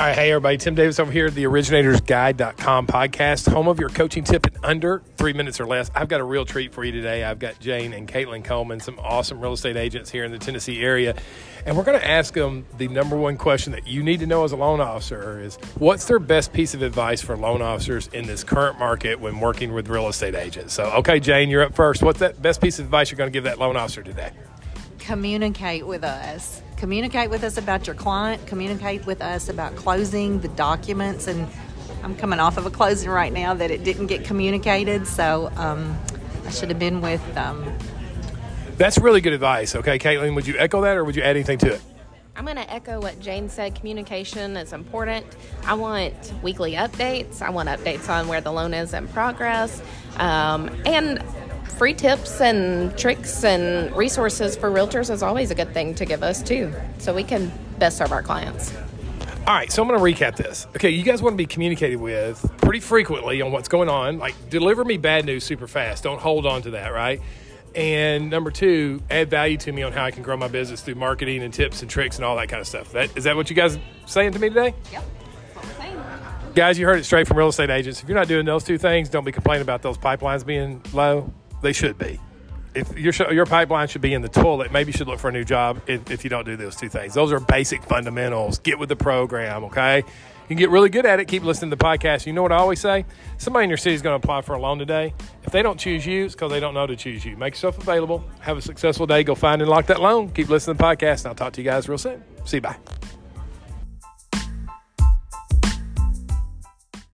All right, hey everybody, Tim Davis over here the originatorsguide.com podcast, home of your coaching tip in under three minutes or less. I've got a real treat for you today. I've got Jane and Caitlin Coleman, some awesome real estate agents here in the Tennessee area. And we're going to ask them the number one question that you need to know as a loan officer is what's their best piece of advice for loan officers in this current market when working with real estate agents? So, okay, Jane, you're up first. What's that best piece of advice you're going to give that loan officer today? communicate with us. Communicate with us about your client. Communicate with us about closing the documents. And I'm coming off of a closing right now that it didn't get communicated, so um, I should have been with. Um, That's really good advice. Okay, Caitlin, would you echo that or would you add anything to it? I'm going to echo what Jane said. Communication is important. I want weekly updates. I want updates on where the loan is in progress. Um, and free tips and tricks and resources for realtors is always a good thing to give us too, so we can best serve our clients. All right, so I'm going to recap this. Okay, you guys want to be communicated with pretty frequently on what's going on. Like, deliver me bad news super fast. Don't hold on to that, right? And number two, add value to me on how I can grow my business through marketing and tips and tricks and all that kind of stuff. That is that what you guys saying to me today? Yep. Guys, you heard it straight from real estate agents. If you're not doing those two things, don't be complaining about those pipelines being low. They should be. If your your pipeline should be in the toilet, maybe you should look for a new job if, if you don't do those two things. Those are basic fundamentals. Get with the program, okay? You can get really good at it. Keep listening to the podcast. You know what I always say? Somebody in your city is going to apply for a loan today. If they don't choose you, it's because they don't know to choose you. Make yourself available. Have a successful day. Go find and lock that loan. Keep listening to the podcast, and I'll talk to you guys real soon. See you. Bye.